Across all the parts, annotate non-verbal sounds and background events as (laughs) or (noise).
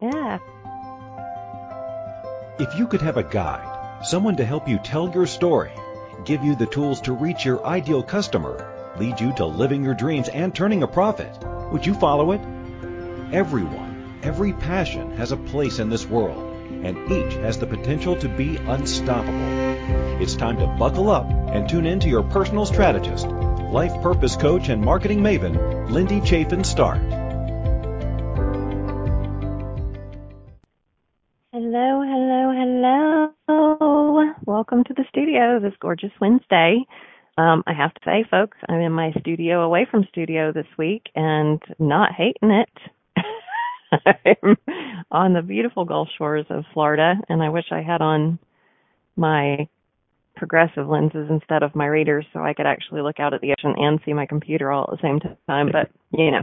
Yeah. If you could have a guide, someone to help you tell your story, give you the tools to reach your ideal customer, lead you to living your dreams and turning a profit, would you follow it? Everyone, every passion has a place in this world, and each has the potential to be unstoppable. It's time to buckle up and tune in to your personal strategist, life purpose coach, and marketing maven, Lindy Chafin Start. Studio this gorgeous Wednesday. Um, I have to say, folks, I'm in my studio away from studio this week and not hating it. (laughs) I'm on the beautiful Gulf shores of Florida, and I wish I had on my progressive lenses instead of my readers so I could actually look out at the ocean and see my computer all at the same time. But you know,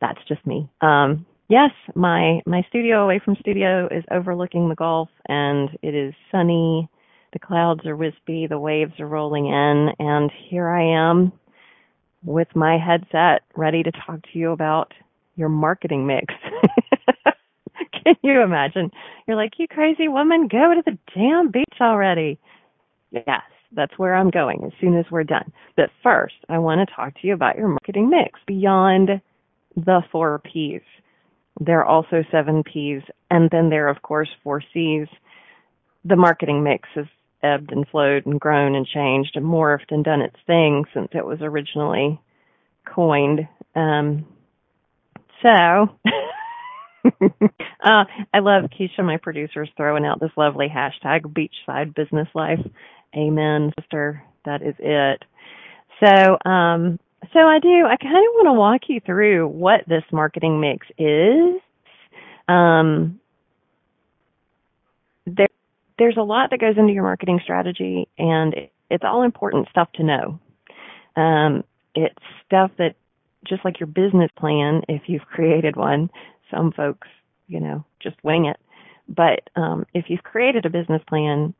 that's just me. Um, yes, my my studio away from studio is overlooking the Gulf, and it is sunny. The clouds are wispy, the waves are rolling in, and here I am with my headset ready to talk to you about your marketing mix. (laughs) Can you imagine? You're like, you crazy woman, go to the damn beach already. Yes, that's where I'm going as soon as we're done. But first, I want to talk to you about your marketing mix beyond the four P's. There are also seven P's, and then there are, of course, four C's. The marketing mix has ebbed and flowed and grown and changed and morphed and done its thing since it was originally coined. Um, so, (laughs) uh, I love Keisha, my producer's throwing out this lovely hashtag beachside business life. Amen, sister. That is it. So, um, so I do. I kind of want to walk you through what this marketing mix is. Um, there, there's a lot that goes into your marketing strategy, and it's all important stuff to know. Um, it's stuff that, just like your business plan, if you've created one, some folks, you know, just wing it. But um, if you've created a business plan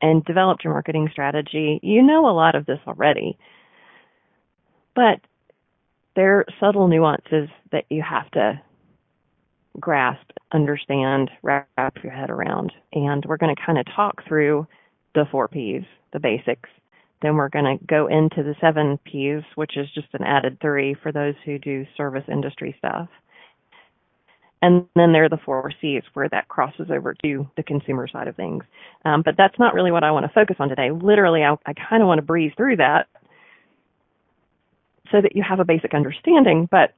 and developed your marketing strategy, you know a lot of this already. But there are subtle nuances that you have to grasp, understand, wrap your head around. And we're going to kind of talk through the four P's, the basics. Then we're going to go into the seven P's, which is just an added three for those who do service industry stuff. And then there are the four C's where that crosses over to the consumer side of things. Um, but that's not really what I want to focus on today. Literally, I, I kind of want to breeze through that so that you have a basic understanding, but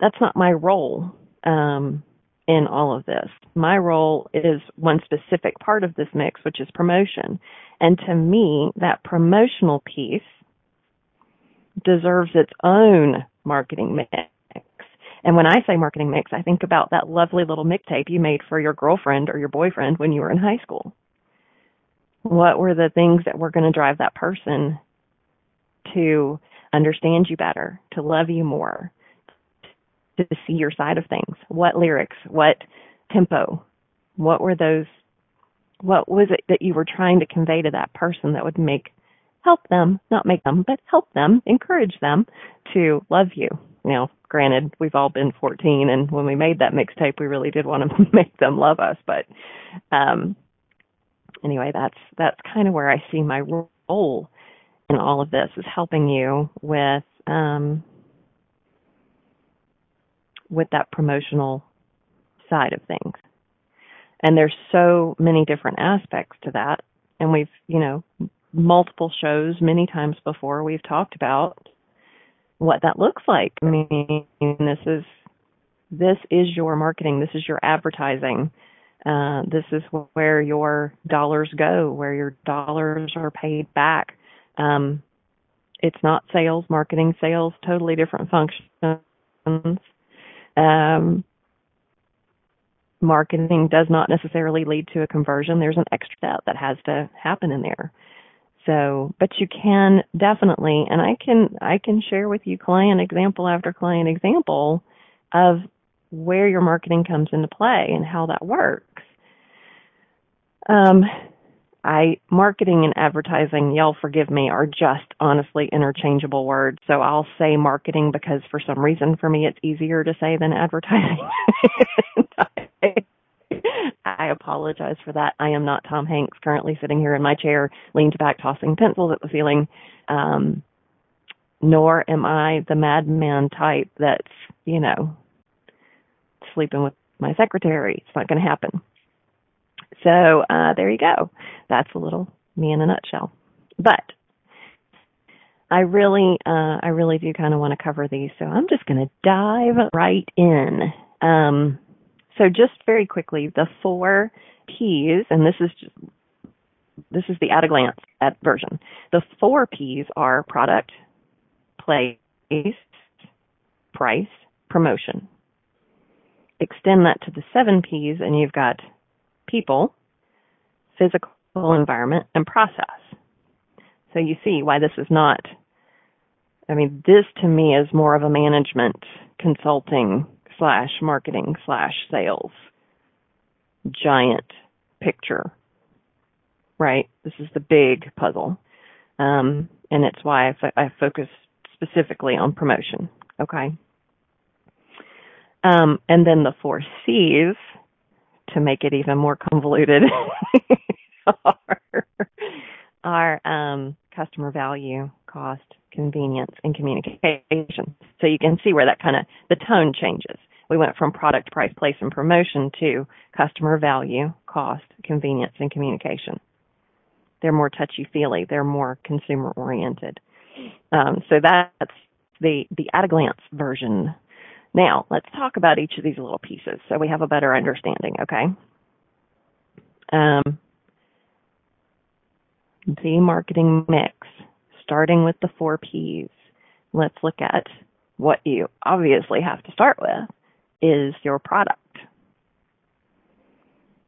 that's not my role um, in all of this. My role is one specific part of this mix, which is promotion. And to me, that promotional piece deserves its own marketing mix and when I say marketing mix, I think about that lovely little mixtape you made for your girlfriend or your boyfriend when you were in high school. What were the things that were going to drive that person to understand you better, to love you more, to see your side of things? What lyrics? What tempo? What were those? What was it that you were trying to convey to that person that would make help them, not make them, but help them, encourage them to love you? Now, granted, we've all been 14, and when we made that mixtape, we really did want to (laughs) make them love us. But um, anyway, that's that's kind of where I see my role in all of this is helping you with um, with that promotional side of things. And there's so many different aspects to that, and we've you know multiple shows many times before we've talked about what that looks like. I mean, this is this is your marketing. This is your advertising. Uh, this is where your dollars go, where your dollars are paid back. Um, it's not sales, marketing, sales, totally different functions. Um, marketing does not necessarily lead to a conversion. There's an extra step that has to happen in there. So, but you can definitely, and I can, I can share with you client example after client example of where your marketing comes into play and how that works. Um, I marketing and advertising, y'all forgive me, are just honestly interchangeable words. So I'll say marketing because for some reason for me it's easier to say than advertising. (laughs) I apologize for that. I am not Tom Hanks, currently sitting here in my chair, leaned back, tossing pencils at the ceiling. Um, nor am I the madman type that's, you know, sleeping with my secretary. It's not going to happen. So uh, there you go. That's a little me in a nutshell. But I really, uh, I really do kind of want to cover these, so I'm just going to dive right in. Um, so just very quickly, the four P's, and this is just, this is the at a glance at version. The four P's are product, place, price, promotion. Extend that to the seven P's, and you've got people, physical environment, and process. So you see why this is not, I mean, this to me is more of a management consulting slash marketing slash sales giant picture, right? This is the big puzzle. Um, and it's why I, fo- I focus specifically on promotion. Okay. Um, and then the four C's to make it even more convoluted (laughs) our, are um, customer value, cost, convenience, and communication. So you can see where that kind of the tone changes. We went from product, price, place, and promotion to customer value, cost, convenience, and communication. They're more touchy feely. They're more consumer oriented. Um, so that's the the at a glance version. Now let's talk about each of these little pieces so we have a better understanding. Okay. Um, the marketing mix, starting with the four P's. Let's look at what you obviously have to start with is your product.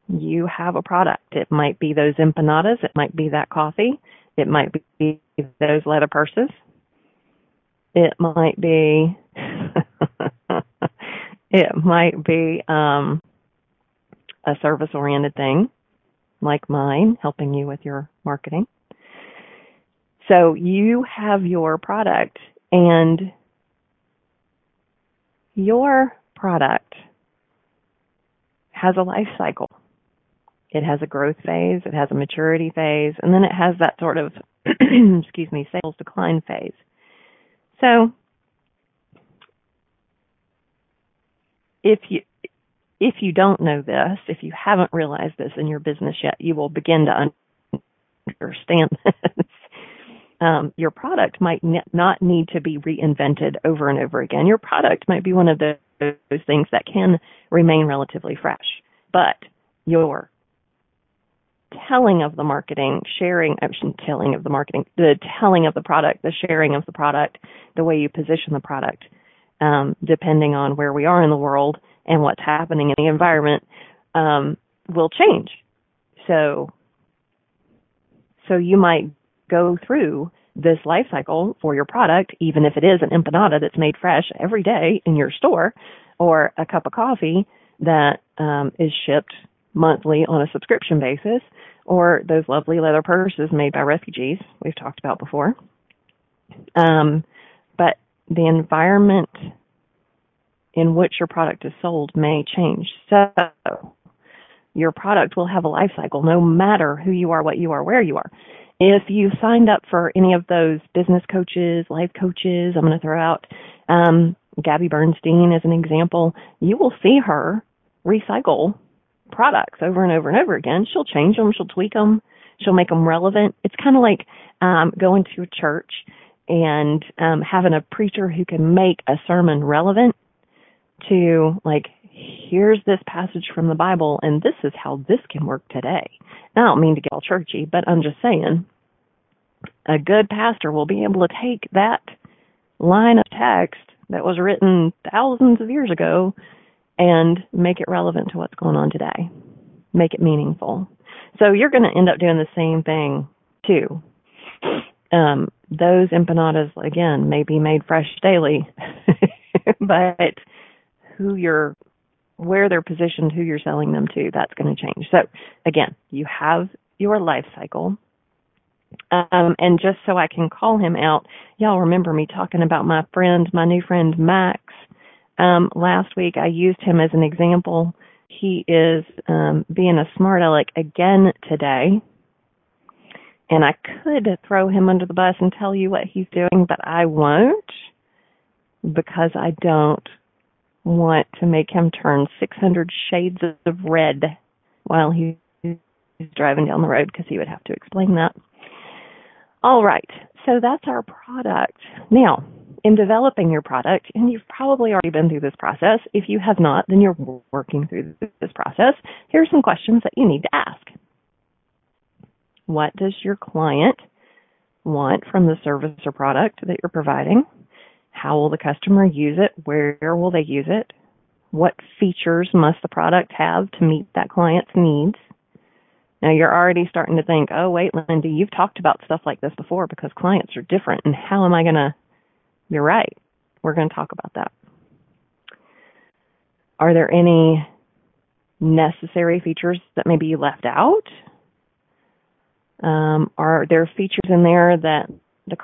You have a product. It might be those empanadas. It might be that coffee. It might be those leather purses. It might be, it might be, um, a service oriented thing like mine, helping you with your marketing. So you have your product and your product has a life cycle. It has a growth phase, it has a maturity phase, and then it has that sort of, (clears throat) excuse me, sales decline phase. So, if you if you don't know this, if you haven't realized this in your business yet, you will begin to understand (laughs) this. Um, your product might not need to be reinvented over and over again. Your product might be one of those, those things that can remain relatively fresh, but your telling of the marketing, sharing, telling of the marketing, the telling of the product, the sharing of the product, the way you position the product, um, depending on where we are in the world and what's happening in the environment, um, will change. So, so you might go through this life cycle for your product, even if it is an empanada that's made fresh every day in your store, or a cup of coffee that um, is shipped monthly on a subscription basis, or those lovely leather purses made by refugees we've talked about before. Um, but the environment in which your product is sold may change. So your product will have a life cycle no matter who you are, what you are, where you are. If you signed up for any of those business coaches, life coaches, I'm going to throw out um, Gabby Bernstein as an example, you will see her recycle products over and over and over again. She'll change them, she'll tweak them, she'll make them relevant. It's kind of like um, going to a church and um, having a preacher who can make a sermon relevant to like here's this passage from the Bible and this is how this can work today. Now, I don't mean to get all churchy, but I'm just saying a good pastor will be able to take that line of text that was written thousands of years ago and make it relevant to what's going on today. Make it meaningful. So you're going to end up doing the same thing too. Um, those empanadas, again, may be made fresh daily, (laughs) but who you're, where they're positioned, who you're selling them to, that's going to change. So again, you have your life cycle. Um, and just so I can call him out, y'all remember me talking about my friend, my new friend Max. Um, last week I used him as an example he is um, being a smart aleck again today. And I could throw him under the bus and tell you what he's doing, but I won't because I don't want to make him turn 600 shades of red while he's driving down the road because he would have to explain that. All right, so that's our product. Now, in developing your product, and you've probably already been through this process. If you have not, then you're working through this process. Here are some questions that you need to ask. What does your client want from the service or product that you're providing? How will the customer use it? Where will they use it? What features must the product have to meet that client's needs? Now you're already starting to think, oh wait, Lindy, you've talked about stuff like this before because clients are different and how am I going to you're right. We're going to talk about that. Are there any necessary features that maybe you left out? Um, are there features in there that the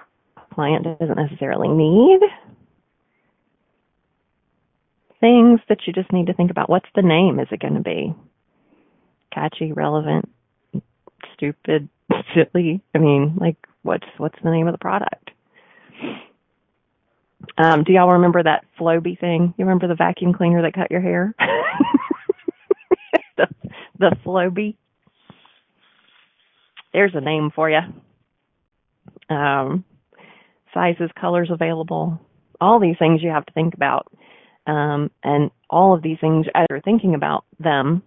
client doesn't necessarily need? Things that you just need to think about. What's the name? Is it going to be catchy, relevant, stupid, (laughs) silly? I mean, like, what's what's the name of the product? Um, do y'all remember that Flowbee thing? You remember the vacuum cleaner that cut your hair? (laughs) the the Flowbee. There's a name for you. Um, sizes, colors available. All these things you have to think about. Um, and all of these things, as you're thinking about them,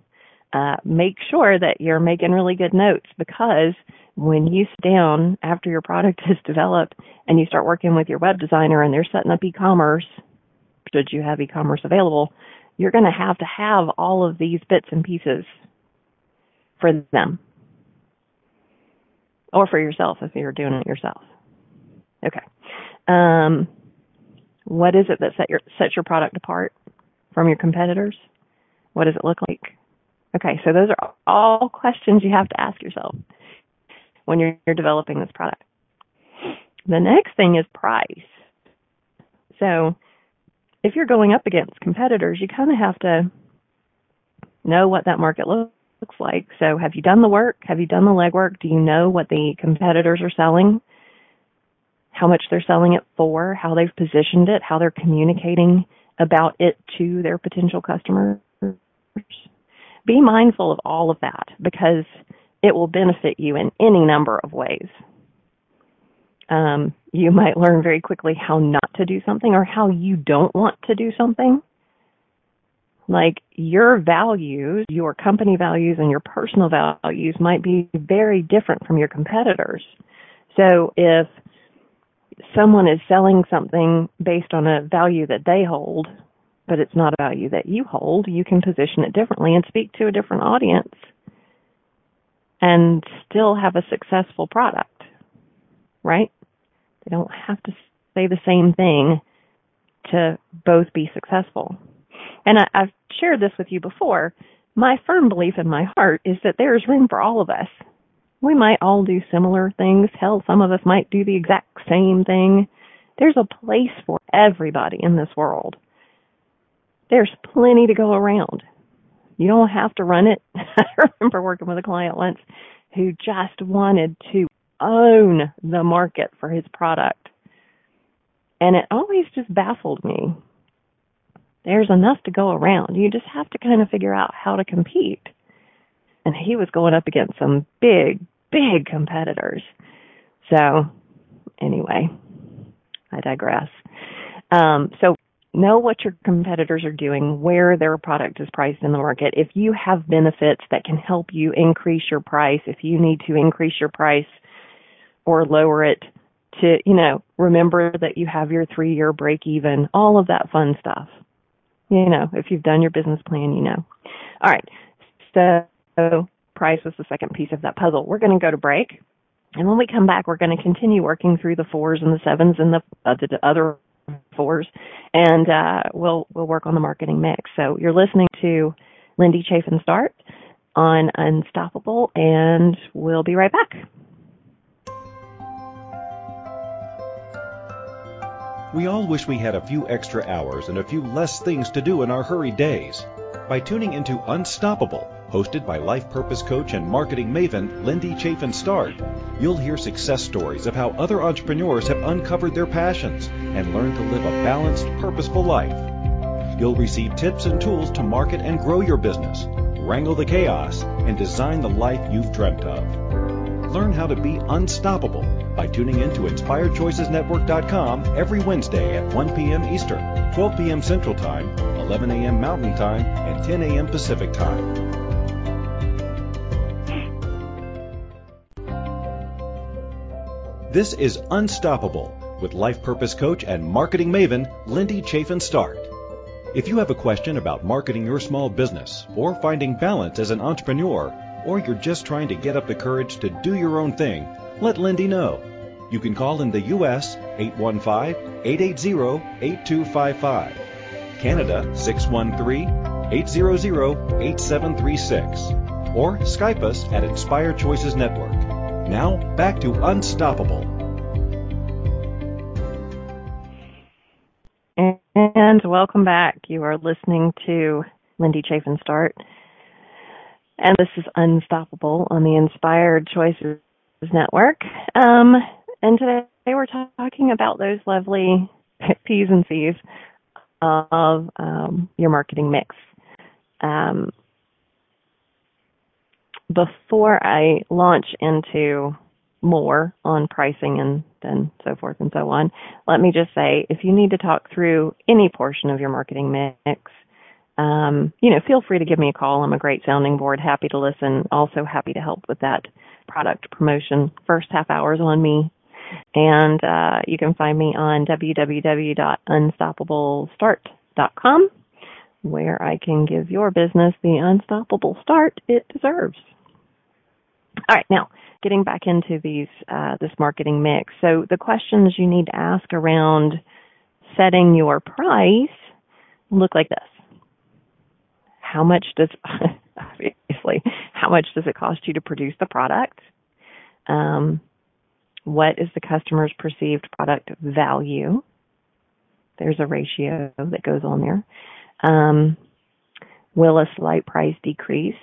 uh, make sure that you're making really good notes because when you sit down after your product (laughs) is developed and you start working with your web designer and they're setting up e-commerce, should you have e-commerce available, you're going to have to have all of these bits and pieces for them or for yourself if you're doing it yourself. Okay. Um, what is it that set your, sets your product apart from your competitors? What does it look like? Okay, so those are all questions you have to ask yourself when you're, you're developing this product. The next thing is price. So if you're going up against competitors, you kind of have to know what that market looks like. So have you done the work? Have you done the legwork? Do you know what the competitors are selling? How much they're selling it for? How they've positioned it? How they're communicating about it to their potential customers? Be mindful of all of that because it will benefit you in any number of ways. Um, you might learn very quickly how not to do something or how you don't want to do something. Like your values, your company values, and your personal values might be very different from your competitors. So if someone is selling something based on a value that they hold, but it's not a value that you hold, you can position it differently and speak to a different audience and still have a successful product, right? They don't have to say the same thing to both be successful. And I, I've shared this with you before. My firm belief in my heart is that there is room for all of us. We might all do similar things. Hell, some of us might do the exact same thing. There's a place for everybody in this world. There's plenty to go around. You don't have to run it. (laughs) I remember working with a client once who just wanted to own the market for his product. And it always just baffled me. There's enough to go around. You just have to kind of figure out how to compete. And he was going up against some big, big competitors. So, anyway, I digress. Um, so know what your competitors are doing, where their product is priced in the market. If you have benefits that can help you increase your price, if you need to increase your price or lower it to, you know, remember that you have your three year break even, all of that fun stuff. You know, if you've done your business plan, you know. All right. So price was the second piece of that puzzle. We're going to go to break. And when we come back, we're going to continue working through the fours and the sevens and the, uh, the other fours, and uh, we'll we'll work on the marketing mix. So you're listening to Lindy Chafin Start on Unstoppable, and we'll be right back. We all wish we had a few extra hours and a few less things to do in our hurried days. by tuning into Unstoppable, hosted by life purpose coach and marketing maven Lindy Chafin Start. You'll hear success stories of how other entrepreneurs have uncovered their passions and learned to live a balanced, purposeful life. You'll receive tips and tools to market and grow your business, wrangle the chaos, and design the life you've dreamt of. Learn how to be unstoppable by tuning in to InspiredChoicesNetwork.com every Wednesday at 1 p.m. Eastern, 12 p.m. Central Time, 11 a.m. Mountain Time, and 10 a.m. Pacific Time. This is Unstoppable with life purpose coach and marketing maven Lindy Chafin Start. If you have a question about marketing your small business or finding balance as an entrepreneur, or you're just trying to get up the courage to do your own thing, let Lindy know. You can call in the U.S. 815-880-8255, Canada 613-800-8736, or Skype us at Inspired Choices Network. Now, back to Unstoppable. And welcome back. You are listening to Lindy Chafin Start. And this is Unstoppable on the Inspired Choices Network. Um, and today we're talking about those lovely P's and C's of um, your marketing mix. Um, before I launch into more on pricing and then so forth and so on. Let me just say, if you need to talk through any portion of your marketing mix, um, you know, feel free to give me a call. I'm a great sounding board. Happy to listen. Also happy to help with that product promotion. First half hours on me. And uh, you can find me on www.unstoppablestart.com where I can give your business the unstoppable start it deserves. All right, now getting back into these uh, this marketing mix. So the questions you need to ask around setting your price look like this: How much does (laughs) obviously how much does it cost you to produce the product? Um, what is the customer's perceived product value? There's a ratio that goes on there. Um, will a slight price decrease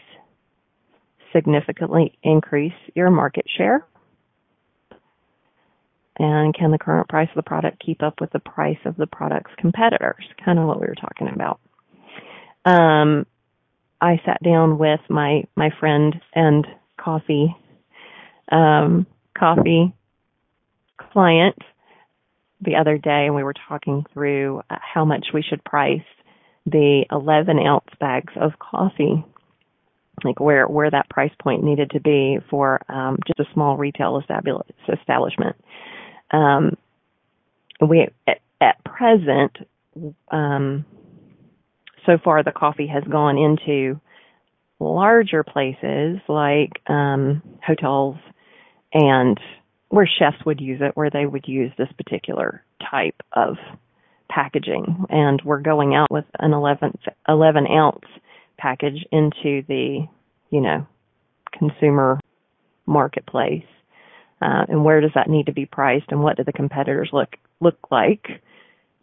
significantly increase your market share? And can the current price of the product keep up with the price of the product's competitors? Kind of what we were talking about. Um, I sat down with my my friend and coffee um, coffee client the other day, and we were talking through uh, how much we should price the 11 ounce bags of coffee like where where that price point needed to be for um, just a small retail establishment. Um, we at, at present, um, so far the coffee has gone into larger places like um, hotels and where chefs would use it, where they would use this particular type of packaging. And we're going out with an 11, 11 ounce package into the, you know, consumer marketplace? Uh, and where does that need to be priced and what do the competitors look look like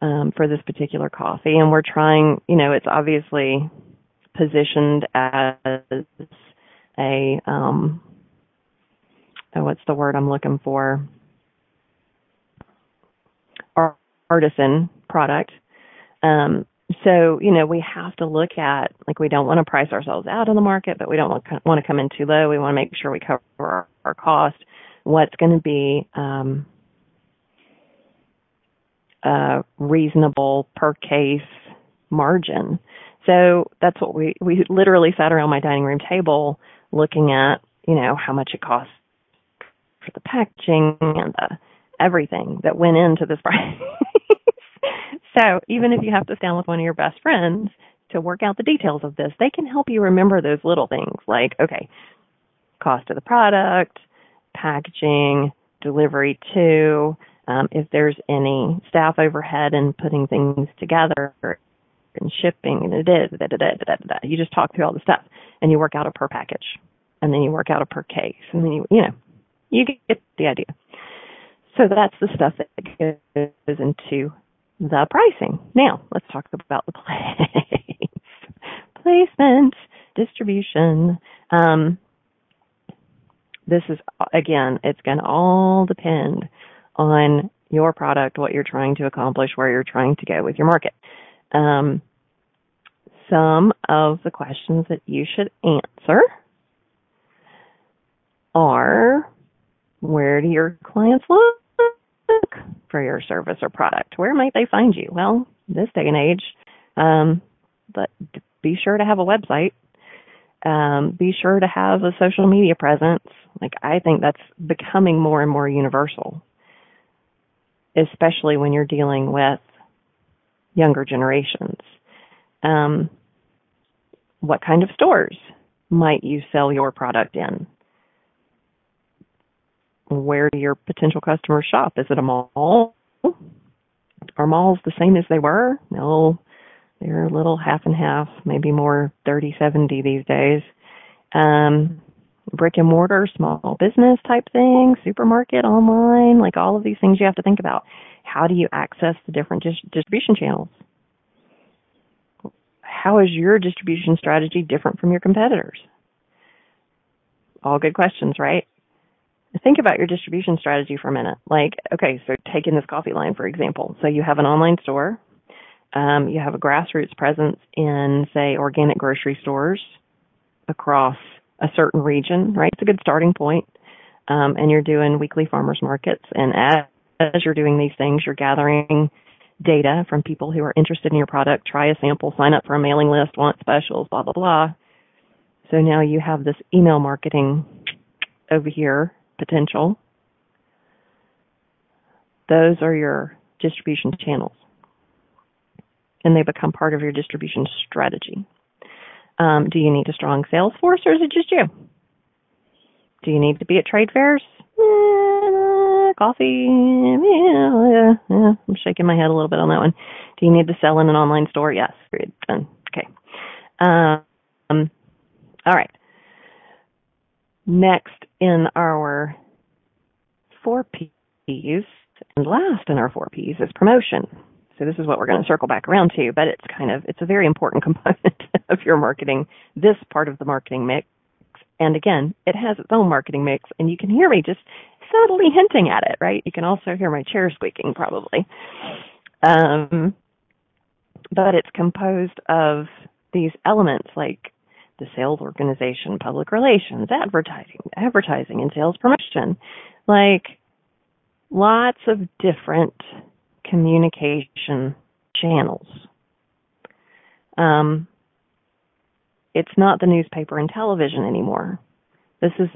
um, for this particular coffee? And we're trying, you know, it's obviously positioned as a um, oh, what's the word I'm looking for? Artisan product. Um, so you know we have to look at like we don't want to price ourselves out of the market but we don't want, want to come in too low we want to make sure we cover our, our cost what's going to be um, reasonable per case margin. So that's what we we literally sat around my dining room table looking at you know how much it costs for the packaging and the everything that went into this price. (laughs) So even if you have to stand with one of your best friends to work out the details of this, they can help you remember those little things like, okay, cost of the product, packaging, delivery to, um, if there's any staff overhead and putting things together and shipping and da, da, da, da, da, da, you just talk through all the stuff and you work out a per package and then you work out a per case and then you, you know, you get the idea. So that's the stuff that goes into the pricing. Now, let's talk about the place. (laughs) placement, distribution. Um, this is again, it's going to all depend on your product, what you're trying to accomplish, where you're trying to go with your market. Um, some of the questions that you should answer are where do your clients look for your service or product? Where might they find you? Well, this day and age, um, but be sure to have a website. Um, be sure to have a social media presence. Like I think that's becoming more and more universal, especially when you're dealing with younger generations. Um, what kind of stores might you sell your product in? Where do your potential customers shop? Is it a mall? Are malls the same as they were? No, they're a little half and half, maybe more 30 70 these days. Um, brick and mortar, small business type thing, supermarket, online, like all of these things you have to think about. How do you access the different dis- distribution channels? How is your distribution strategy different from your competitors? All good questions, right? Think about your distribution strategy for a minute. Like, okay, so taking this coffee line, for example. So you have an online store. Um, you have a grassroots presence in, say, organic grocery stores across a certain region, right? It's a good starting point. Um, and you're doing weekly farmers markets. And as, as you're doing these things, you're gathering data from people who are interested in your product, try a sample, sign up for a mailing list, want specials, blah, blah, blah. So now you have this email marketing over here potential. Those are your distribution channels. And they become part of your distribution strategy. Um, do you need a strong sales force or is it just you? Do you need to be at trade fairs? Eh, coffee. Yeah, yeah, I'm shaking my head a little bit on that one. Do you need to sell in an online store? Yes. Okay. Um, all right. Next in our four P's, and last in our four P's is promotion. So this is what we're going to circle back around to, but it's kind of it's a very important (laughs) component of your marketing, this part of the marketing mix. And again, it has its own marketing mix, and you can hear me just subtly hinting at it, right? You can also hear my chair squeaking probably. Um, but it's composed of these elements like the sales organization, public relations, advertising, advertising and sales promotion. Like lots of different communication channels. Um, it's not the newspaper and television anymore. This is,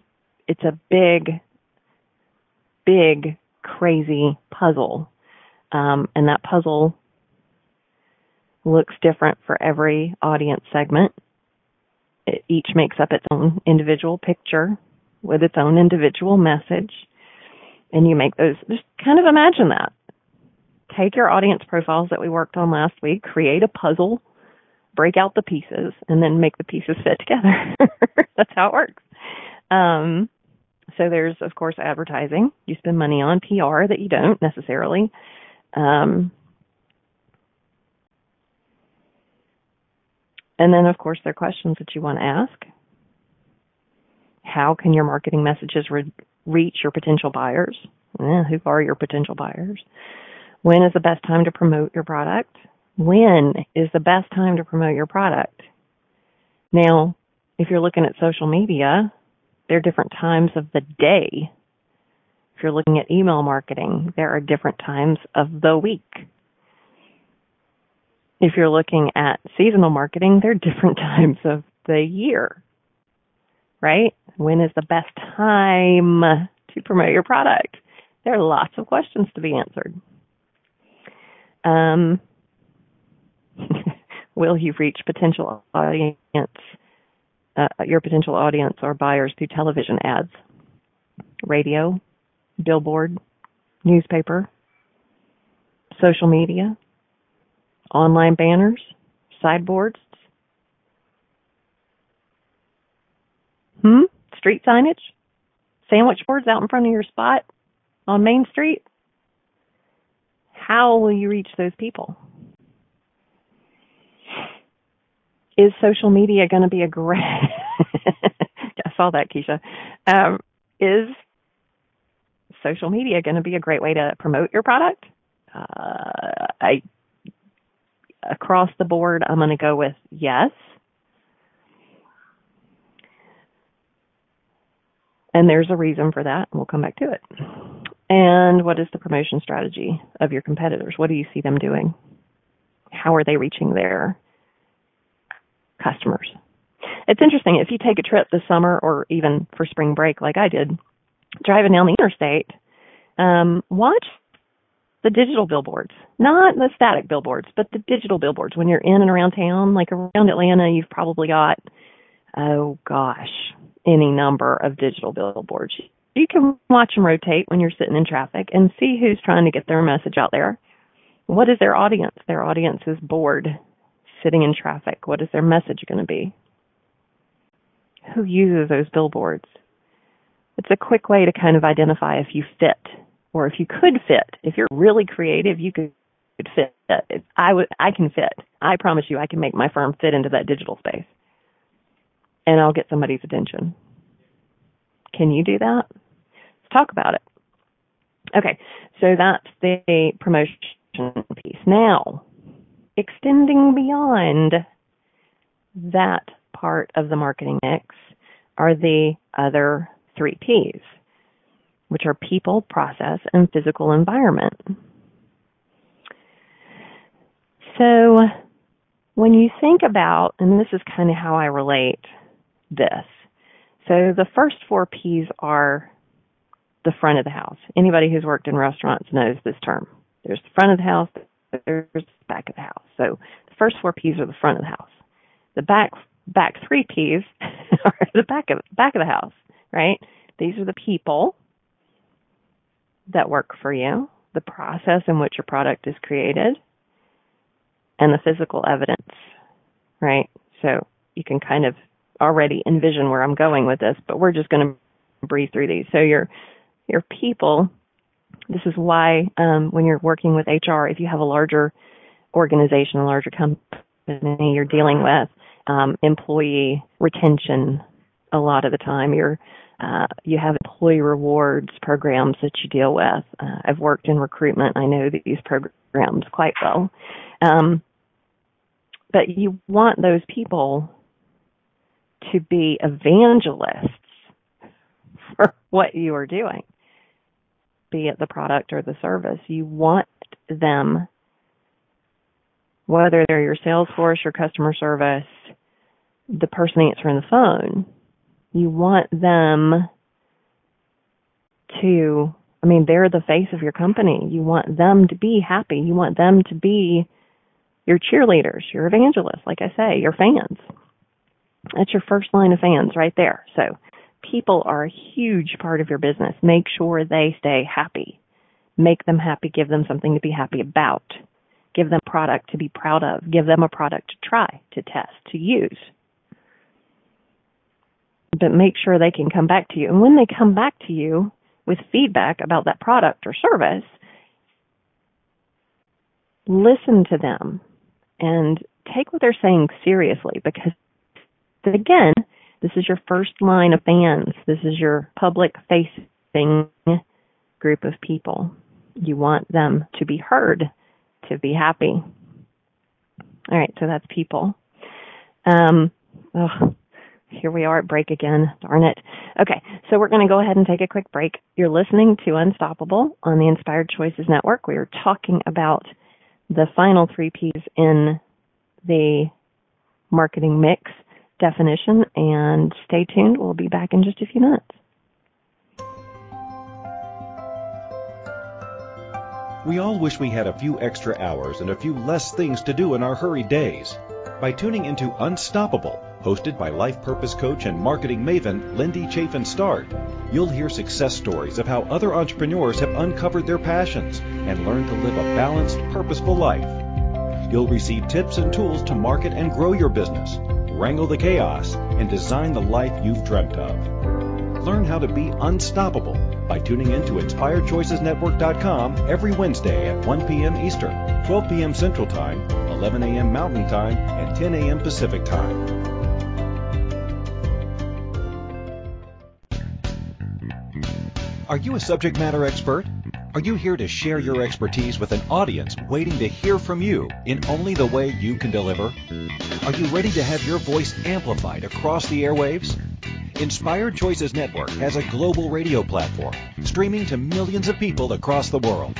it's a big, big, crazy puzzle. Um, and that puzzle looks different for every audience segment. It each makes up its own individual picture with its own individual message. And you make those, just kind of imagine that. Take your audience profiles that we worked on last week, create a puzzle, break out the pieces, and then make the pieces fit together. (laughs) That's how it works. Um, so there's, of course, advertising. You spend money on PR that you don't necessarily. Um, And then, of course, there are questions that you want to ask. How can your marketing messages re- reach your potential buyers? Eh, who are your potential buyers? When is the best time to promote your product? When is the best time to promote your product? Now, if you're looking at social media, there are different times of the day. If you're looking at email marketing, there are different times of the week. If you're looking at seasonal marketing, there are different (laughs) times of the year, right? When is the best time to promote your product? There are lots of questions to be answered. Um, (laughs) will you reach potential audience, uh, your potential audience or buyers through television ads, radio, billboard, newspaper, social media, online banners, sideboards, hmm, street signage, sandwich boards out in front of your spot on Main Street. How will you reach those people? is social media going to be a great? (laughs) I saw that, Keisha. Um, is social media going to be a great way to promote your product? Uh, I across the board, I'm going to go with yes. And there's a reason for that, and we'll come back to it. And what is the promotion strategy of your competitors? What do you see them doing? How are they reaching their customers? It's interesting if you take a trip this summer or even for spring break, like I did, driving down the interstate, um, watch the digital billboards, not the static billboards, but the digital billboards. When you're in and around town, like around Atlanta, you've probably got, oh gosh, any number of digital billboards. You can watch them rotate when you're sitting in traffic and see who's trying to get their message out there. What is their audience? Their audience is bored, sitting in traffic. What is their message going to be? Who uses those billboards? It's a quick way to kind of identify if you fit or if you could fit. If you're really creative, you could fit. I would, I can fit. I promise you, I can make my firm fit into that digital space, and I'll get somebody's attention. Can you do that? Talk about it. Okay, so that's the promotion piece. Now, extending beyond that part of the marketing mix are the other three P's which are people, process, and physical environment. So, when you think about, and this is kind of how I relate this. So, the first four P's are the front of the house. Anybody who's worked in restaurants knows this term. There's the front of the house, there's the back of the house. So, the first four P's are the front of the house. The back back three P's (laughs) are the back of back of the house, right? These are the people that work for you, the process in which your product is created, and the physical evidence, right? So you can kind of already envision where I'm going with this, but we're just going to breeze through these. So your your people, this is why um, when you're working with HR, if you have a larger organization, a larger company you're dealing with, um, employee retention a lot of the time, you're uh, you have employee rewards programs that you deal with. Uh, I've worked in recruitment. I know these programs quite well. Um, but you want those people to be evangelists (laughs) for what you are doing, be it the product or the service. You want them, whether they're your sales force, your customer service, the person answering the phone, you want them to I mean, they're the face of your company. You want them to be happy. You want them to be your cheerleaders, your evangelists, like I say, your fans. That's your first line of fans right there. So people are a huge part of your business. Make sure they stay happy. Make them happy. Give them something to be happy about. Give them a product to be proud of. Give them a product to try, to test, to use but make sure they can come back to you. And when they come back to you with feedback about that product or service, listen to them and take what they're saying seriously because again, this is your first line of fans. This is your public facing group of people. You want them to be heard, to be happy. All right, so that's people. Um, oh, here we are at break again. Darn it. Okay, so we're going to go ahead and take a quick break. You're listening to Unstoppable on the Inspired Choices Network. We are talking about the final three P's in the marketing mix definition, and stay tuned. We'll be back in just a few minutes. We all wish we had a few extra hours and a few less things to do in our hurried days. By tuning into Unstoppable, hosted by life purpose coach and marketing maven Lindy Chafin Start. You'll hear success stories of how other entrepreneurs have uncovered their passions and learned to live a balanced, purposeful life. You'll receive tips and tools to market and grow your business, wrangle the chaos, and design the life you've dreamt of. Learn how to be unstoppable by tuning in to InspiredChoicesNetwork.com every Wednesday at 1 p.m. Eastern, 12 p.m. Central Time, 11 a.m. Mountain Time, and 10 a.m. Pacific Time. Are you a subject matter expert? Are you here to share your expertise with an audience waiting to hear from you in only the way you can deliver? Are you ready to have your voice amplified across the airwaves? Inspired Choices Network has a global radio platform streaming to millions of people across the world.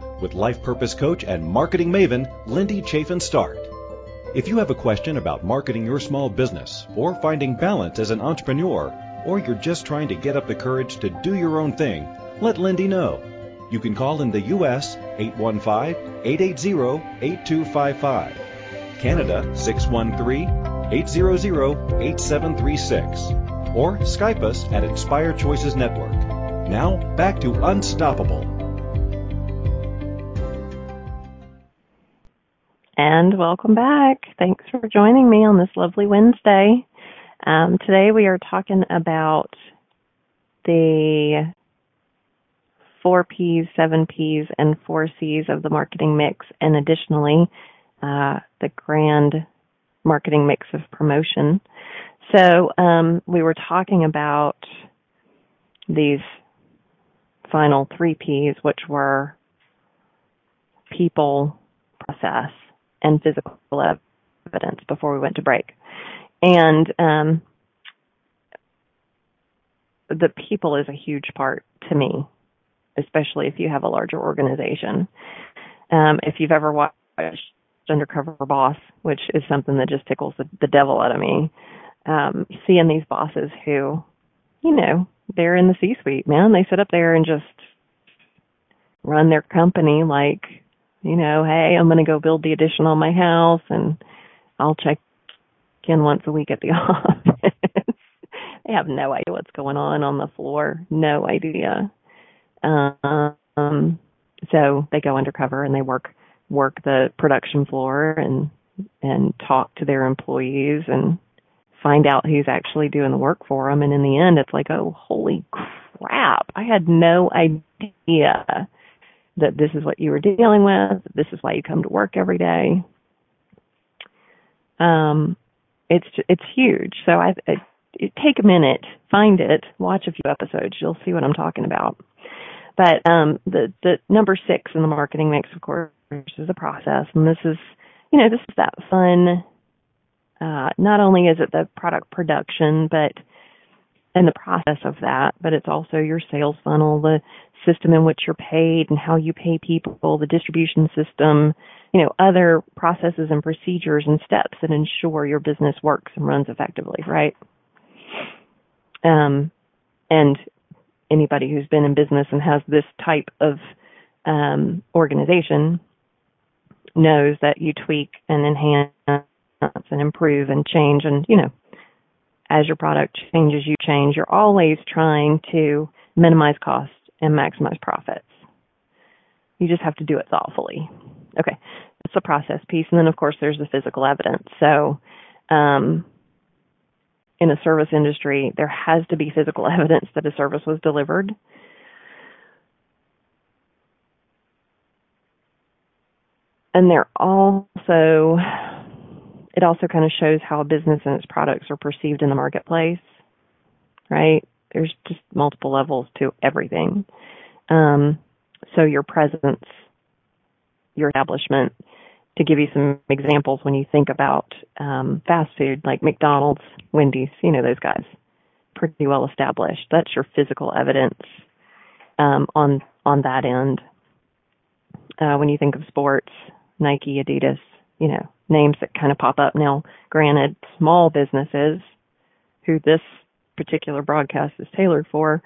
with life purpose coach and marketing maven Lindy Chafin Start. If you have a question about marketing your small business or finding balance as an entrepreneur, or you're just trying to get up the courage to do your own thing, let Lindy know. You can call in the U.S. 815-880-8255, Canada 613-800-8736, or Skype us at Inspired Choices Network. Now, back to Unstoppable. And welcome back. Thanks for joining me on this lovely Wednesday. Um, today we are talking about the four P's, seven P's, and four C's of the marketing mix, and additionally, uh, the grand marketing mix of promotion. So um, we were talking about these final three P's, which were people, process, and physical evidence before we went to break. And um, the people is a huge part to me, especially if you have a larger organization. Um, if you've ever watched Undercover Boss, which is something that just tickles the, the devil out of me, um, seeing these bosses who, you know, they're in the C-suite, man. They sit up there and just run their company like, you know, hey, I'm going to go build the addition on my house and I'll check in once a week at the (laughs) office. (laughs) they have no idea what's going on on the floor. No idea. Um, so they go undercover and they work work the production floor and and talk to their employees and find out who's actually doing the work for them. And in the end, it's like, oh, holy crap! I had no idea that this is what you were dealing with. This is why you come to work every day. Um, it's it's huge. So I, I take a minute, find it, watch a few episodes. You'll see what I'm talking about. But um, the the number six in the marketing mix, of course, is the process, and this is you know this is that fun. Uh, not only is it the product production, but and the process of that, but it's also your sales funnel, the system in which you're paid and how you pay people, the distribution system, you know, other processes and procedures and steps that ensure your business works and runs effectively, right? Um, and anybody who's been in business and has this type of um, organization knows that you tweak and enhance and improve and change and you know as your product changes you change. You're always trying to minimize costs and maximize profits. You just have to do it thoughtfully. Okay. That's the process piece. And then of course there's the physical evidence. So um, in a service industry, there has to be physical (laughs) evidence that a service was delivered. And there also, it also kind of shows how a business and its products are perceived in the marketplace, right? There's just multiple levels to everything. Um, so your presence, your establishment, to give you some examples when you think about um, fast food like McDonald's, Wendy's, you know those guys, pretty well established. That's your physical evidence um, on on that end. Uh, when you think of sports, Nike, Adidas, you know names that kind of pop up now. Granted, small businesses who this particular broadcast is tailored for,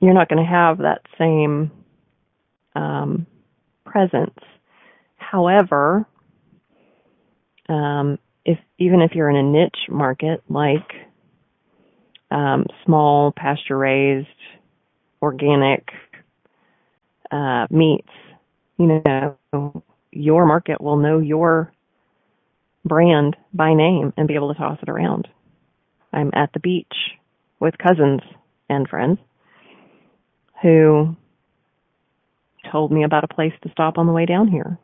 you're not going to have that same um, presence However, um, if even if you're in a niche market like um, small pasture raised organic uh, meats, you know, your market will know your brand by name and be able to toss it around. I'm at the beach with cousins and friends who told me about a place to stop on the way down here.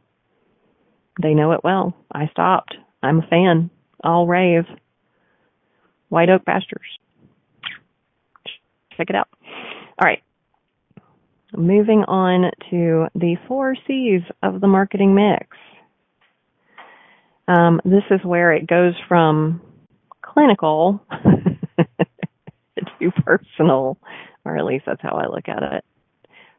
They know it well. I stopped. I'm a fan. I'll rave. White Oak Pastures. Check it out. All right. Moving on to the four C's of the marketing mix. Um, this is where it goes from clinical (laughs) to personal, or at least that's how I look at it.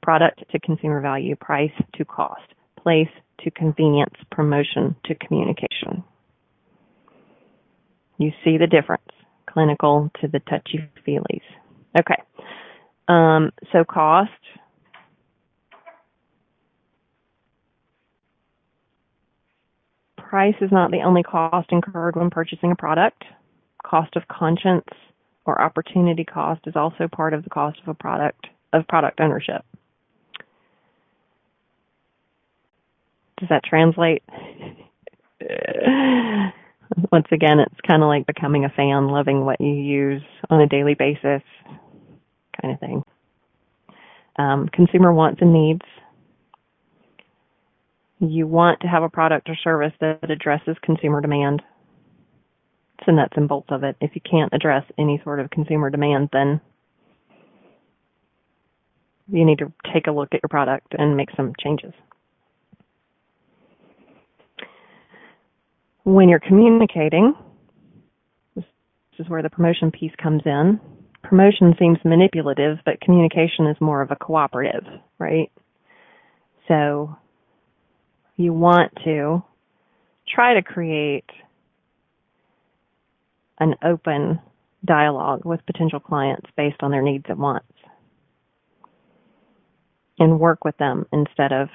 Product to consumer value, price to cost, place to convenience, promotion to communication. You see the difference. Clinical to the touchy feelies. Okay. Um, so cost. Price is not the only cost incurred when purchasing a product. Cost of conscience or opportunity cost is also part of the cost of a product of product ownership. Does that translate? (laughs) Once again, it's kind of like becoming a fan, loving what you use on a daily basis, kind of thing. Um, consumer wants and needs. You want to have a product or service that addresses consumer demand. It's the nuts and bolts of it. If you can't address any sort of consumer demand, then you need to take a look at your product and make some changes. When you're communicating, this is where the promotion piece comes in. Promotion seems manipulative, but communication is more of a cooperative, right? So you want to try to create an open dialogue with potential clients based on their needs and wants and work with them instead of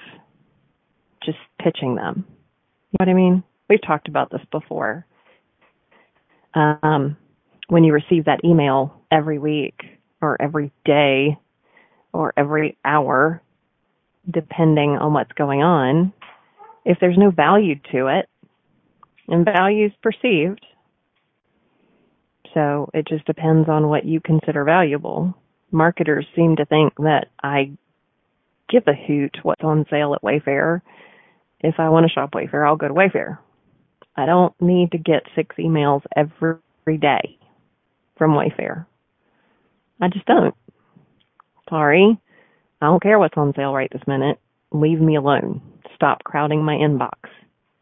just pitching them. You know what I mean? We've talked about this before. Um, when you receive that email every week or every day or every hour, depending on what's going on, if there's no value to it, and value is perceived, so it just depends on what you consider valuable. Marketers seem to think that I give a hoot what's on sale at Wayfair. If I want to shop Wayfair, I'll go to Wayfair. I don't need to get six emails every day from Wayfair. I just don't. Sorry. I don't care what's on sale right this minute. Leave me alone. Stop crowding my inbox.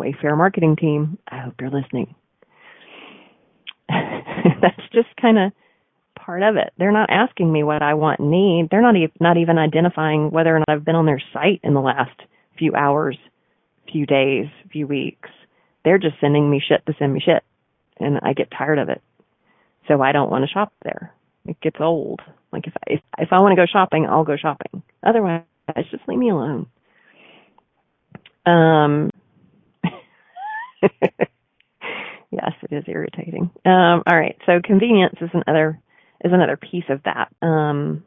Wayfair marketing team, I hope you're listening. (laughs) That's just kind of part of it. They're not asking me what I want and need. They're not e- not even identifying whether or not I've been on their site in the last few hours, few days, few weeks. They're just sending me shit to send me shit. And I get tired of it. So I don't want to shop there. It gets old. Like if I, if, if I want to go shopping, I'll go shopping. Otherwise, just leave me alone. Um, (laughs) yes, it is irritating. Um, all right. So convenience is another, is another piece of that. Um,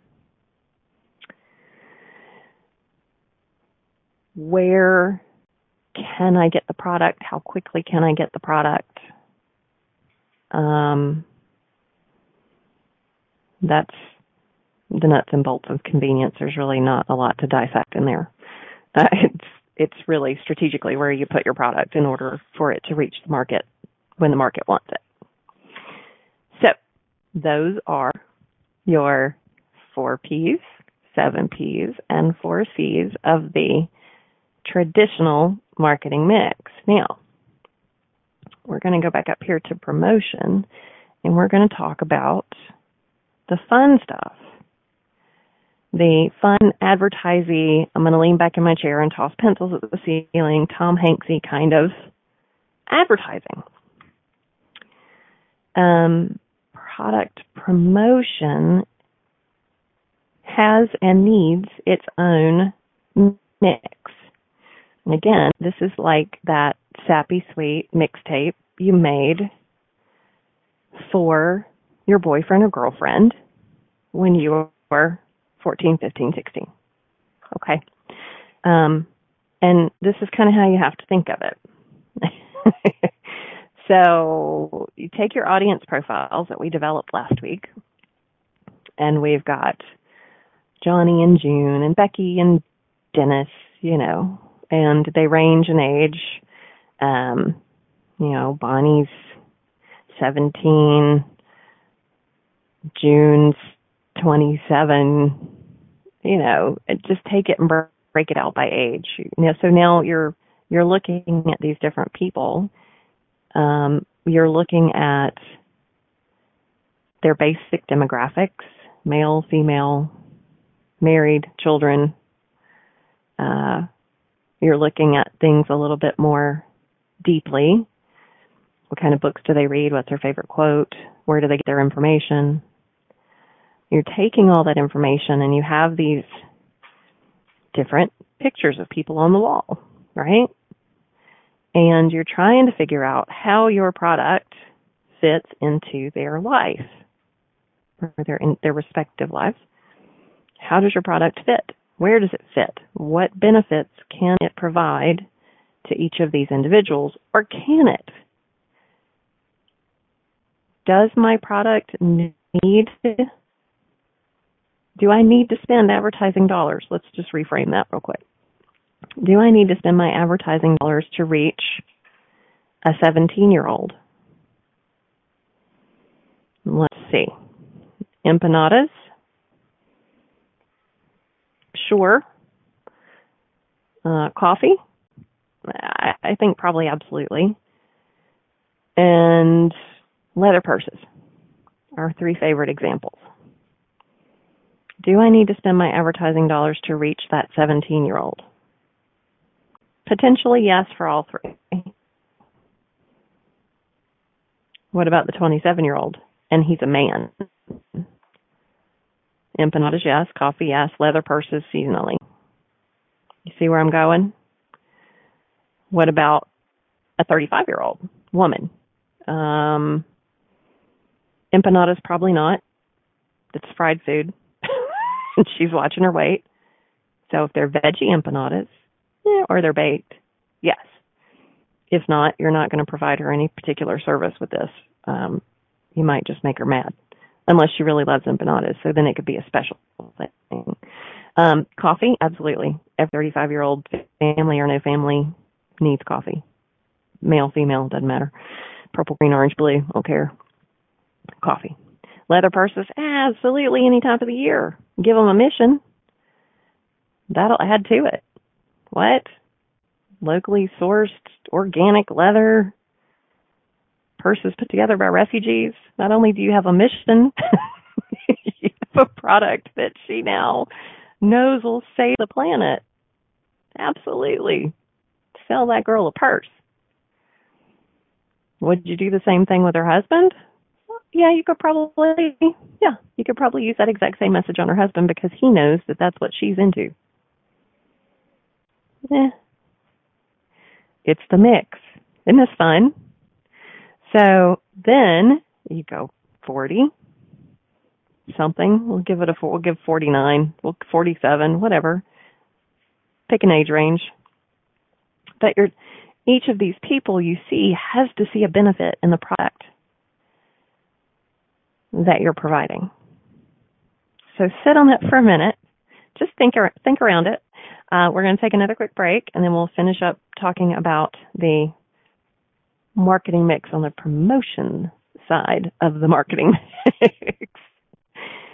where can I get the product? How quickly can I get the product? Um, that's the nuts and bolts of convenience. There's really not a lot to dissect in there. Uh, (laughs) it's it's really strategically where you put your product in order for it to reach the market when the market wants it. So those are your four P's, seven P's, and four C's of the traditional marketing mix. Now, we're going to go back up here to promotion and we're going to talk about the fun stuff. The fun advertising, I'm going to lean back in my chair and toss pencils at the ceiling, Tom Hanksy kind of advertising. Um, product promotion has and needs its own mix. And again, this is like that sappy sweet mixtape you made for your boyfriend or girlfriend when you were 14, 15, 16. Okay. Um, and this is kind of how you have to think of it. (laughs) so you take your audience profiles that we developed last week, and we've got Johnny and June and Becky and Dennis, you know, and they range in age. Um, you know, Bonnie's 17, June's 27, you know, just take it and break it out by age. You know, so now you're you're looking at these different people. Um, you're looking at their basic demographics: male, female, married, children. Uh, you're looking at things a little bit more deeply. What kind of books do they read? What's their favorite quote? Where do they get their information? You're taking all that information and you have these different pictures of people on the wall, right? And you're trying to figure out how your product fits into their life or their in their respective lives. How does your product fit? Where does it fit? What benefits can it provide to each of these individuals or can it? Does my product need do I need to spend advertising dollars? Let's just reframe that real quick. Do I need to spend my advertising dollars to reach a 17 year old? Let's see. Empanadas? Sure. Uh, coffee? I, I think probably absolutely. And leather purses are three favorite examples. Do I need to spend my advertising dollars to reach that 17 year old? Potentially yes for all three. What about the 27 year old? And he's a man. Empanadas, yes. Coffee, yes. Leather purses, seasonally. You see where I'm going? What about a 35 year old woman? Um, empanadas, probably not. It's fried food. (laughs) she's watching her weight. So if they're veggie empanadas, or they're baked, yes. If not, you're not going to provide her any particular service with this. Um, you might just make her mad, unless she really loves empanadas. So then it could be a special thing. Um, coffee, absolutely. Every 35 year old family or no family needs coffee. Male, female, doesn't matter. Purple, green, orange, blue, don't care. Coffee. Leather purses, absolutely any time of the year. Give them a mission. That'll add to it. What? Locally sourced organic leather purses put together by refugees. Not only do you have a mission, (laughs) you have a product that she now knows will save the planet. Absolutely. Sell that girl a purse. Would you do the same thing with her husband? Yeah, you could probably, yeah, you could probably use that exact same message on her husband because he knows that that's what she's into. Eh. It's the mix. Isn't this fun? So then you go 40 something. We'll give it a we'll give 49, we'll 47, whatever. Pick an age range. But you each of these people you see has to see a benefit in the product that you're providing. So sit on that for a minute. Just think think around it. Uh, we're going to take another quick break, and then we'll finish up talking about the marketing mix on the promotion side of the marketing (laughs) mix.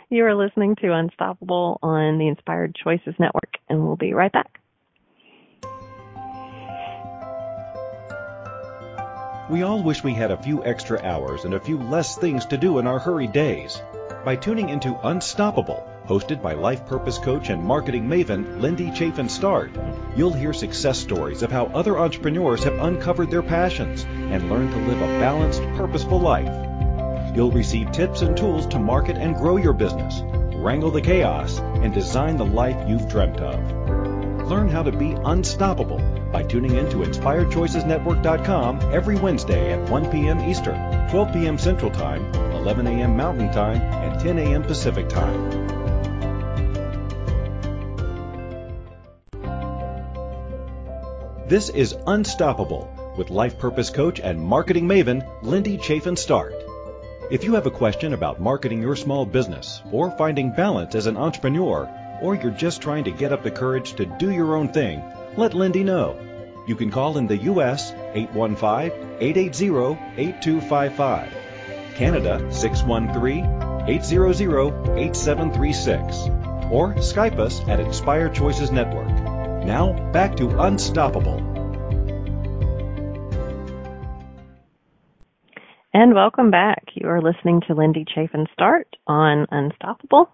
you are listening to Unstoppable on the Inspired Choices Network, and we'll be right back. We all wish we had a few extra hours and a few less things to do in our hurried days. By tuning into Unstoppable, hosted by life purpose coach and marketing maven Lindy Chafin Start, you'll hear success stories of how other entrepreneurs have uncovered their passions and learned to live a balanced, purposeful life. You'll receive tips and tools to market and grow your business, wrangle the chaos, and design the life you've dreamt of. Learn how to be unstoppable by tuning in to InspiredChoicesNetwork.com every Wednesday at 1 p.m. Eastern, 12 p.m. Central Time, 11 a.m. Mountain Time, and 10 a.m. Pacific Time. This is Unstoppable with life purpose coach and marketing maven Lindy Chafin Start. If you have a question about marketing your small business or finding balance as an entrepreneur, or you're just trying to get up the courage to do your own thing, let Lindy know. You can call in the U.S. 815-880-8255, Canada 613-800-8736, or Skype us at Inspired Choices Network. Now, back to Unstoppable. And welcome back. You are listening to Lindy Chafin Start on Unstoppable.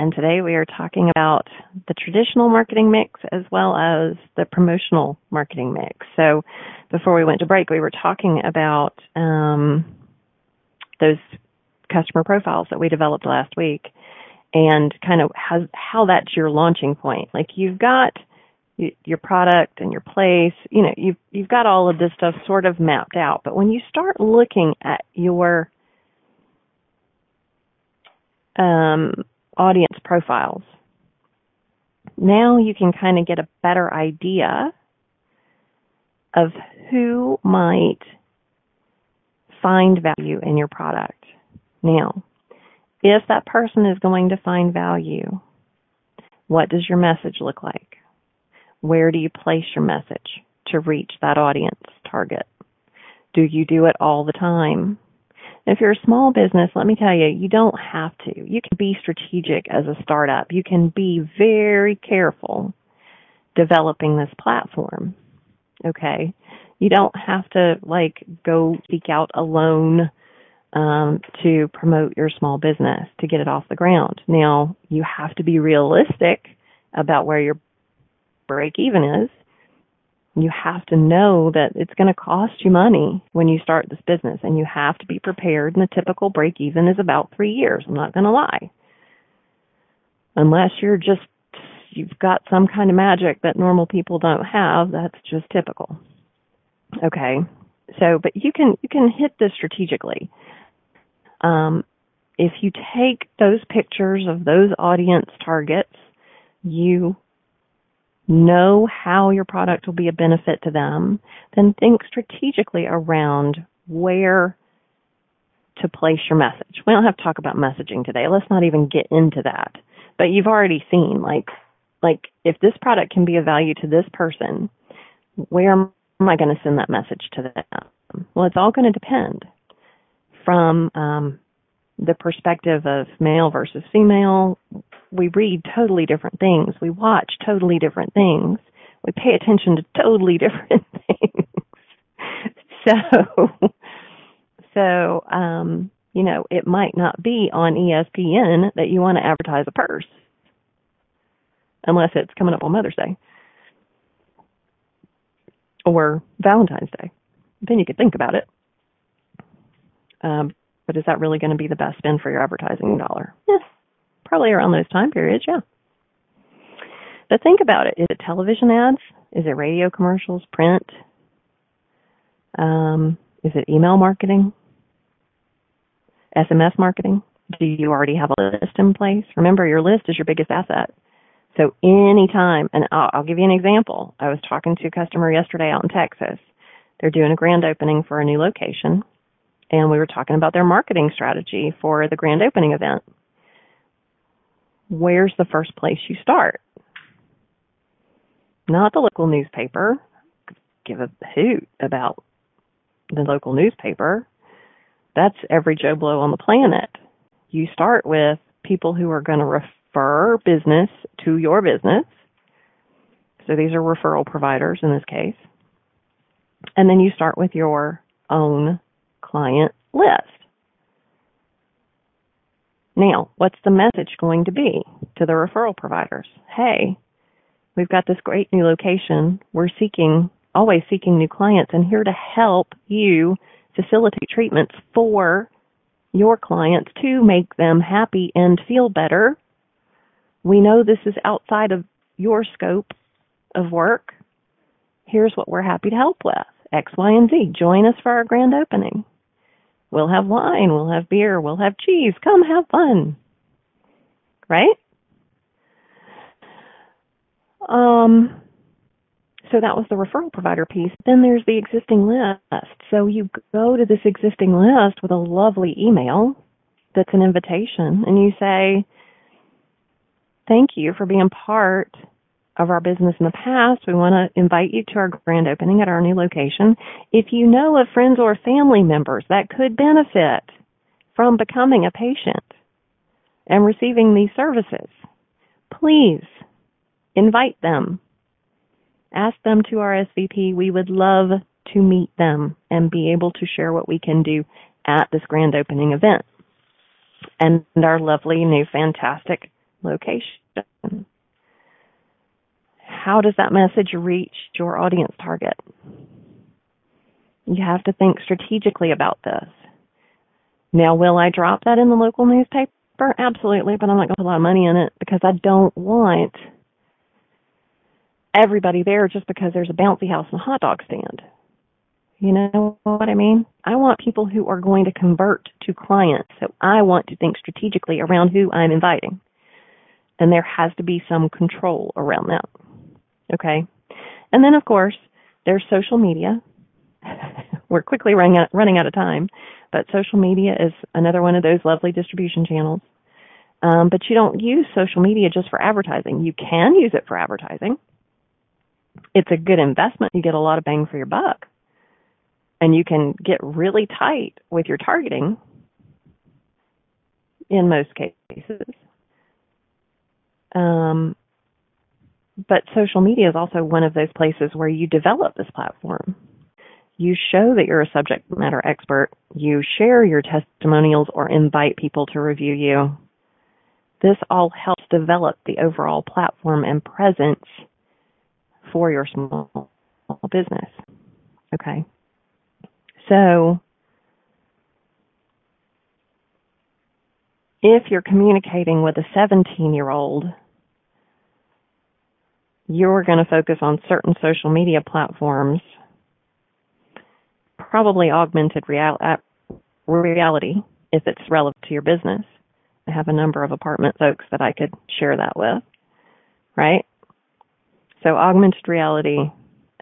And today we are talking about the traditional marketing mix as well as the promotional marketing mix. So before we went to break, we were talking about um, those customer profiles that we developed last week and kind of how, how that's your launching point. Like you've got – your product and your place, you know, you've you've got all of this stuff sort of mapped out. But when you start looking at your um, audience profiles, now you can kind of get a better idea of who might find value in your product. Now, if that person is going to find value, what does your message look like? Where do you place your message to reach that audience target? Do you do it all the time? If you're a small business, let me tell you, you don't have to. You can be strategic as a startup. You can be very careful developing this platform. Okay? You don't have to like go seek out a loan um, to promote your small business to get it off the ground. Now, you have to be realistic about where your break even is, you have to know that it's going to cost you money when you start this business and you have to be prepared and the typical break even is about three years. I'm not going to lie. Unless you're just, you've got some kind of magic that normal people don't have, that's just typical. Okay. So, but you can, you can hit this strategically. Um, if you take those pictures of those audience targets, you know how your product will be a benefit to them, then think strategically around where to place your message. We don't have to talk about messaging today. Let's not even get into that. But you've already seen like like if this product can be of value to this person, where am I going to send that message to them? Well, it's all going to depend from um, the perspective of male versus female. We read totally different things. We watch totally different things. We pay attention to totally (laughs) different things. (laughs) so, so, um, you know, it might not be on ESPN that you want to advertise a purse unless it's coming up on Mother's Day or Valentine's Day. Then you could think about it. Um, but is that really going to be the best spend for your advertising dollar? Yeah, probably around those time periods, yeah. But think about it. Is it television ads? Is it radio commercials, print? Um, is it email marketing? SMS marketing? Do you already have a list in place? Remember, your list is your biggest asset. So anytime, and I'll, I'll give you an example. I was talking to a customer yesterday out in Texas. They're doing a grand opening for a new location and we were talking about their marketing strategy for the grand opening event. Where's the first place you start? Not the local newspaper. Give a hoot about the local newspaper. That's every Joe Blow on the planet. You start with people who are going to refer business to your business. So these are referral providers in this case. And then you start with your own client list. Now, what's the message going to be to the referral providers? Hey, we've got this great new location. We're seeking, always seeking new clients and here to help you facilitate treatments for your clients to make them happy and feel better. We know this is outside of your scope of work. here's what we're happy to help with X, Y, and Z. Join us for our grand opening. We'll have wine, we'll have beer, we'll have cheese. Come have fun. Right? Um, so that was the referral provider piece. Then there's the existing list. So you go to this existing list with a lovely email that's an invitation and you say, thank you for being part of our business in the past. We want to invite you to our grand opening at our new location. If you know of friends or family members that could benefit from becoming a patient and receiving these services, please invite them. Ask them to our RSVP. We would love to meet them and be able to share what we can do at this grand opening event and our lovely new fantastic location. How does that message reach your audience target? You have to think strategically about this. Now, will I drop that in the local newspaper? Absolutely, but I'm not going to put a lot of money in it because I don't want everybody there just because there's a bouncy house and a hot dog stand. You know what I mean? I want people who are going to convert to clients. So I want to think strategically around who I'm inviting. And there has to be some control around that. Okay? And then, of course, there's social media. (laughs) We're quickly running out, running out of time, but social media is another one of those lovely distribution channels. Um, but you don't use social media just for advertising. You can use it for advertising. It's a good investment. You get a lot of bang for your buck and you can get really tight with your targeting in most cases. Um, but social media is also one of those places where you develop this platform. You show that you're a subject matter expert. You share your testimonials or invite people to review you. This all helps develop the overall platform and presence for your small business. Okay. So, if you're communicating with a 17 year old, you're going to focus on certain social media platforms, probably augmented real- uh, reality if it's relevant to your business. I have a number of apartment folks that I could share that with, right? So augmented reality,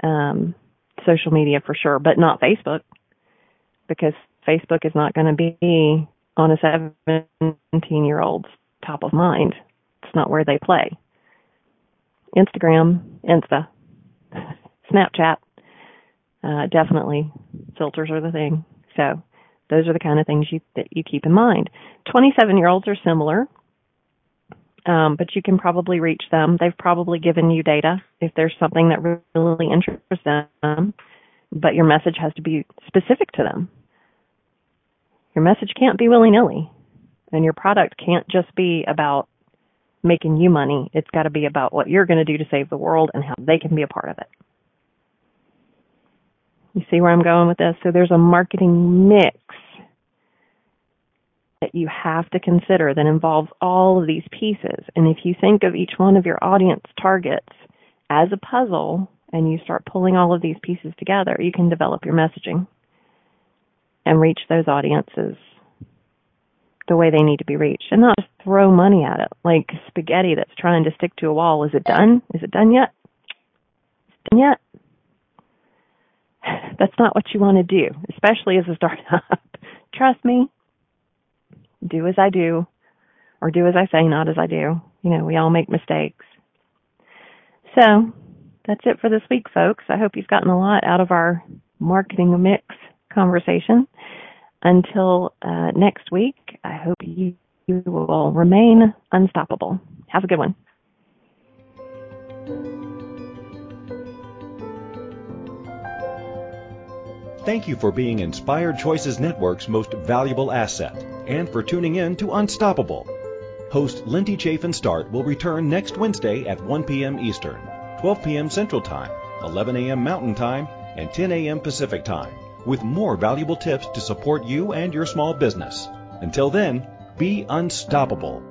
um, social media for sure, but not Facebook because Facebook is not going to be on a 17 year old's top of mind. It's not where they play. Instagram, Insta, Snapchat, uh, definitely filters are the thing. So those are the kind of things you, that you keep in mind. 27 year olds are similar, um, but you can probably reach them. They've probably given you data if there's something that really interests them, but your message has to be specific to them. Your message can't be willy nilly, and your product can't just be about making you money. It's got to be about what you're going to do to save the world and how they can be a part of it. You see where I'm going with this? So there's a marketing mix that you have to consider that involves all of these pieces. And if you think of each one of your audience targets as a puzzle and you start pulling all of these pieces together, you can develop your messaging and reach those audiences the way they need to be reached and not just throw money at it like spaghetti that's trying to stick to a wall. Is it done? Is it done yet? Done yet? (sighs) That's not what you want to do, especially as a startup. (laughs) Trust me. Do as I do or do as I say, not as I do. You know, we all make mistakes. So that's it for this week, folks. I hope you've gotten a lot out of our marketing mix conversation. Until uh, next week, I hope you, you will remain unstoppable. Have a good one. Thank you for being Inspired Choices Network's most valuable asset and for tuning in to Unstoppable. Host Lindy Chafin Start will return next Wednesday at 1 p.m. Eastern, 12 p.m. Central Time, 11 a.m. Mountain Time, and 10 a.m. Pacific Time with more valuable tips to support you and your small business. Until then, be unstoppable.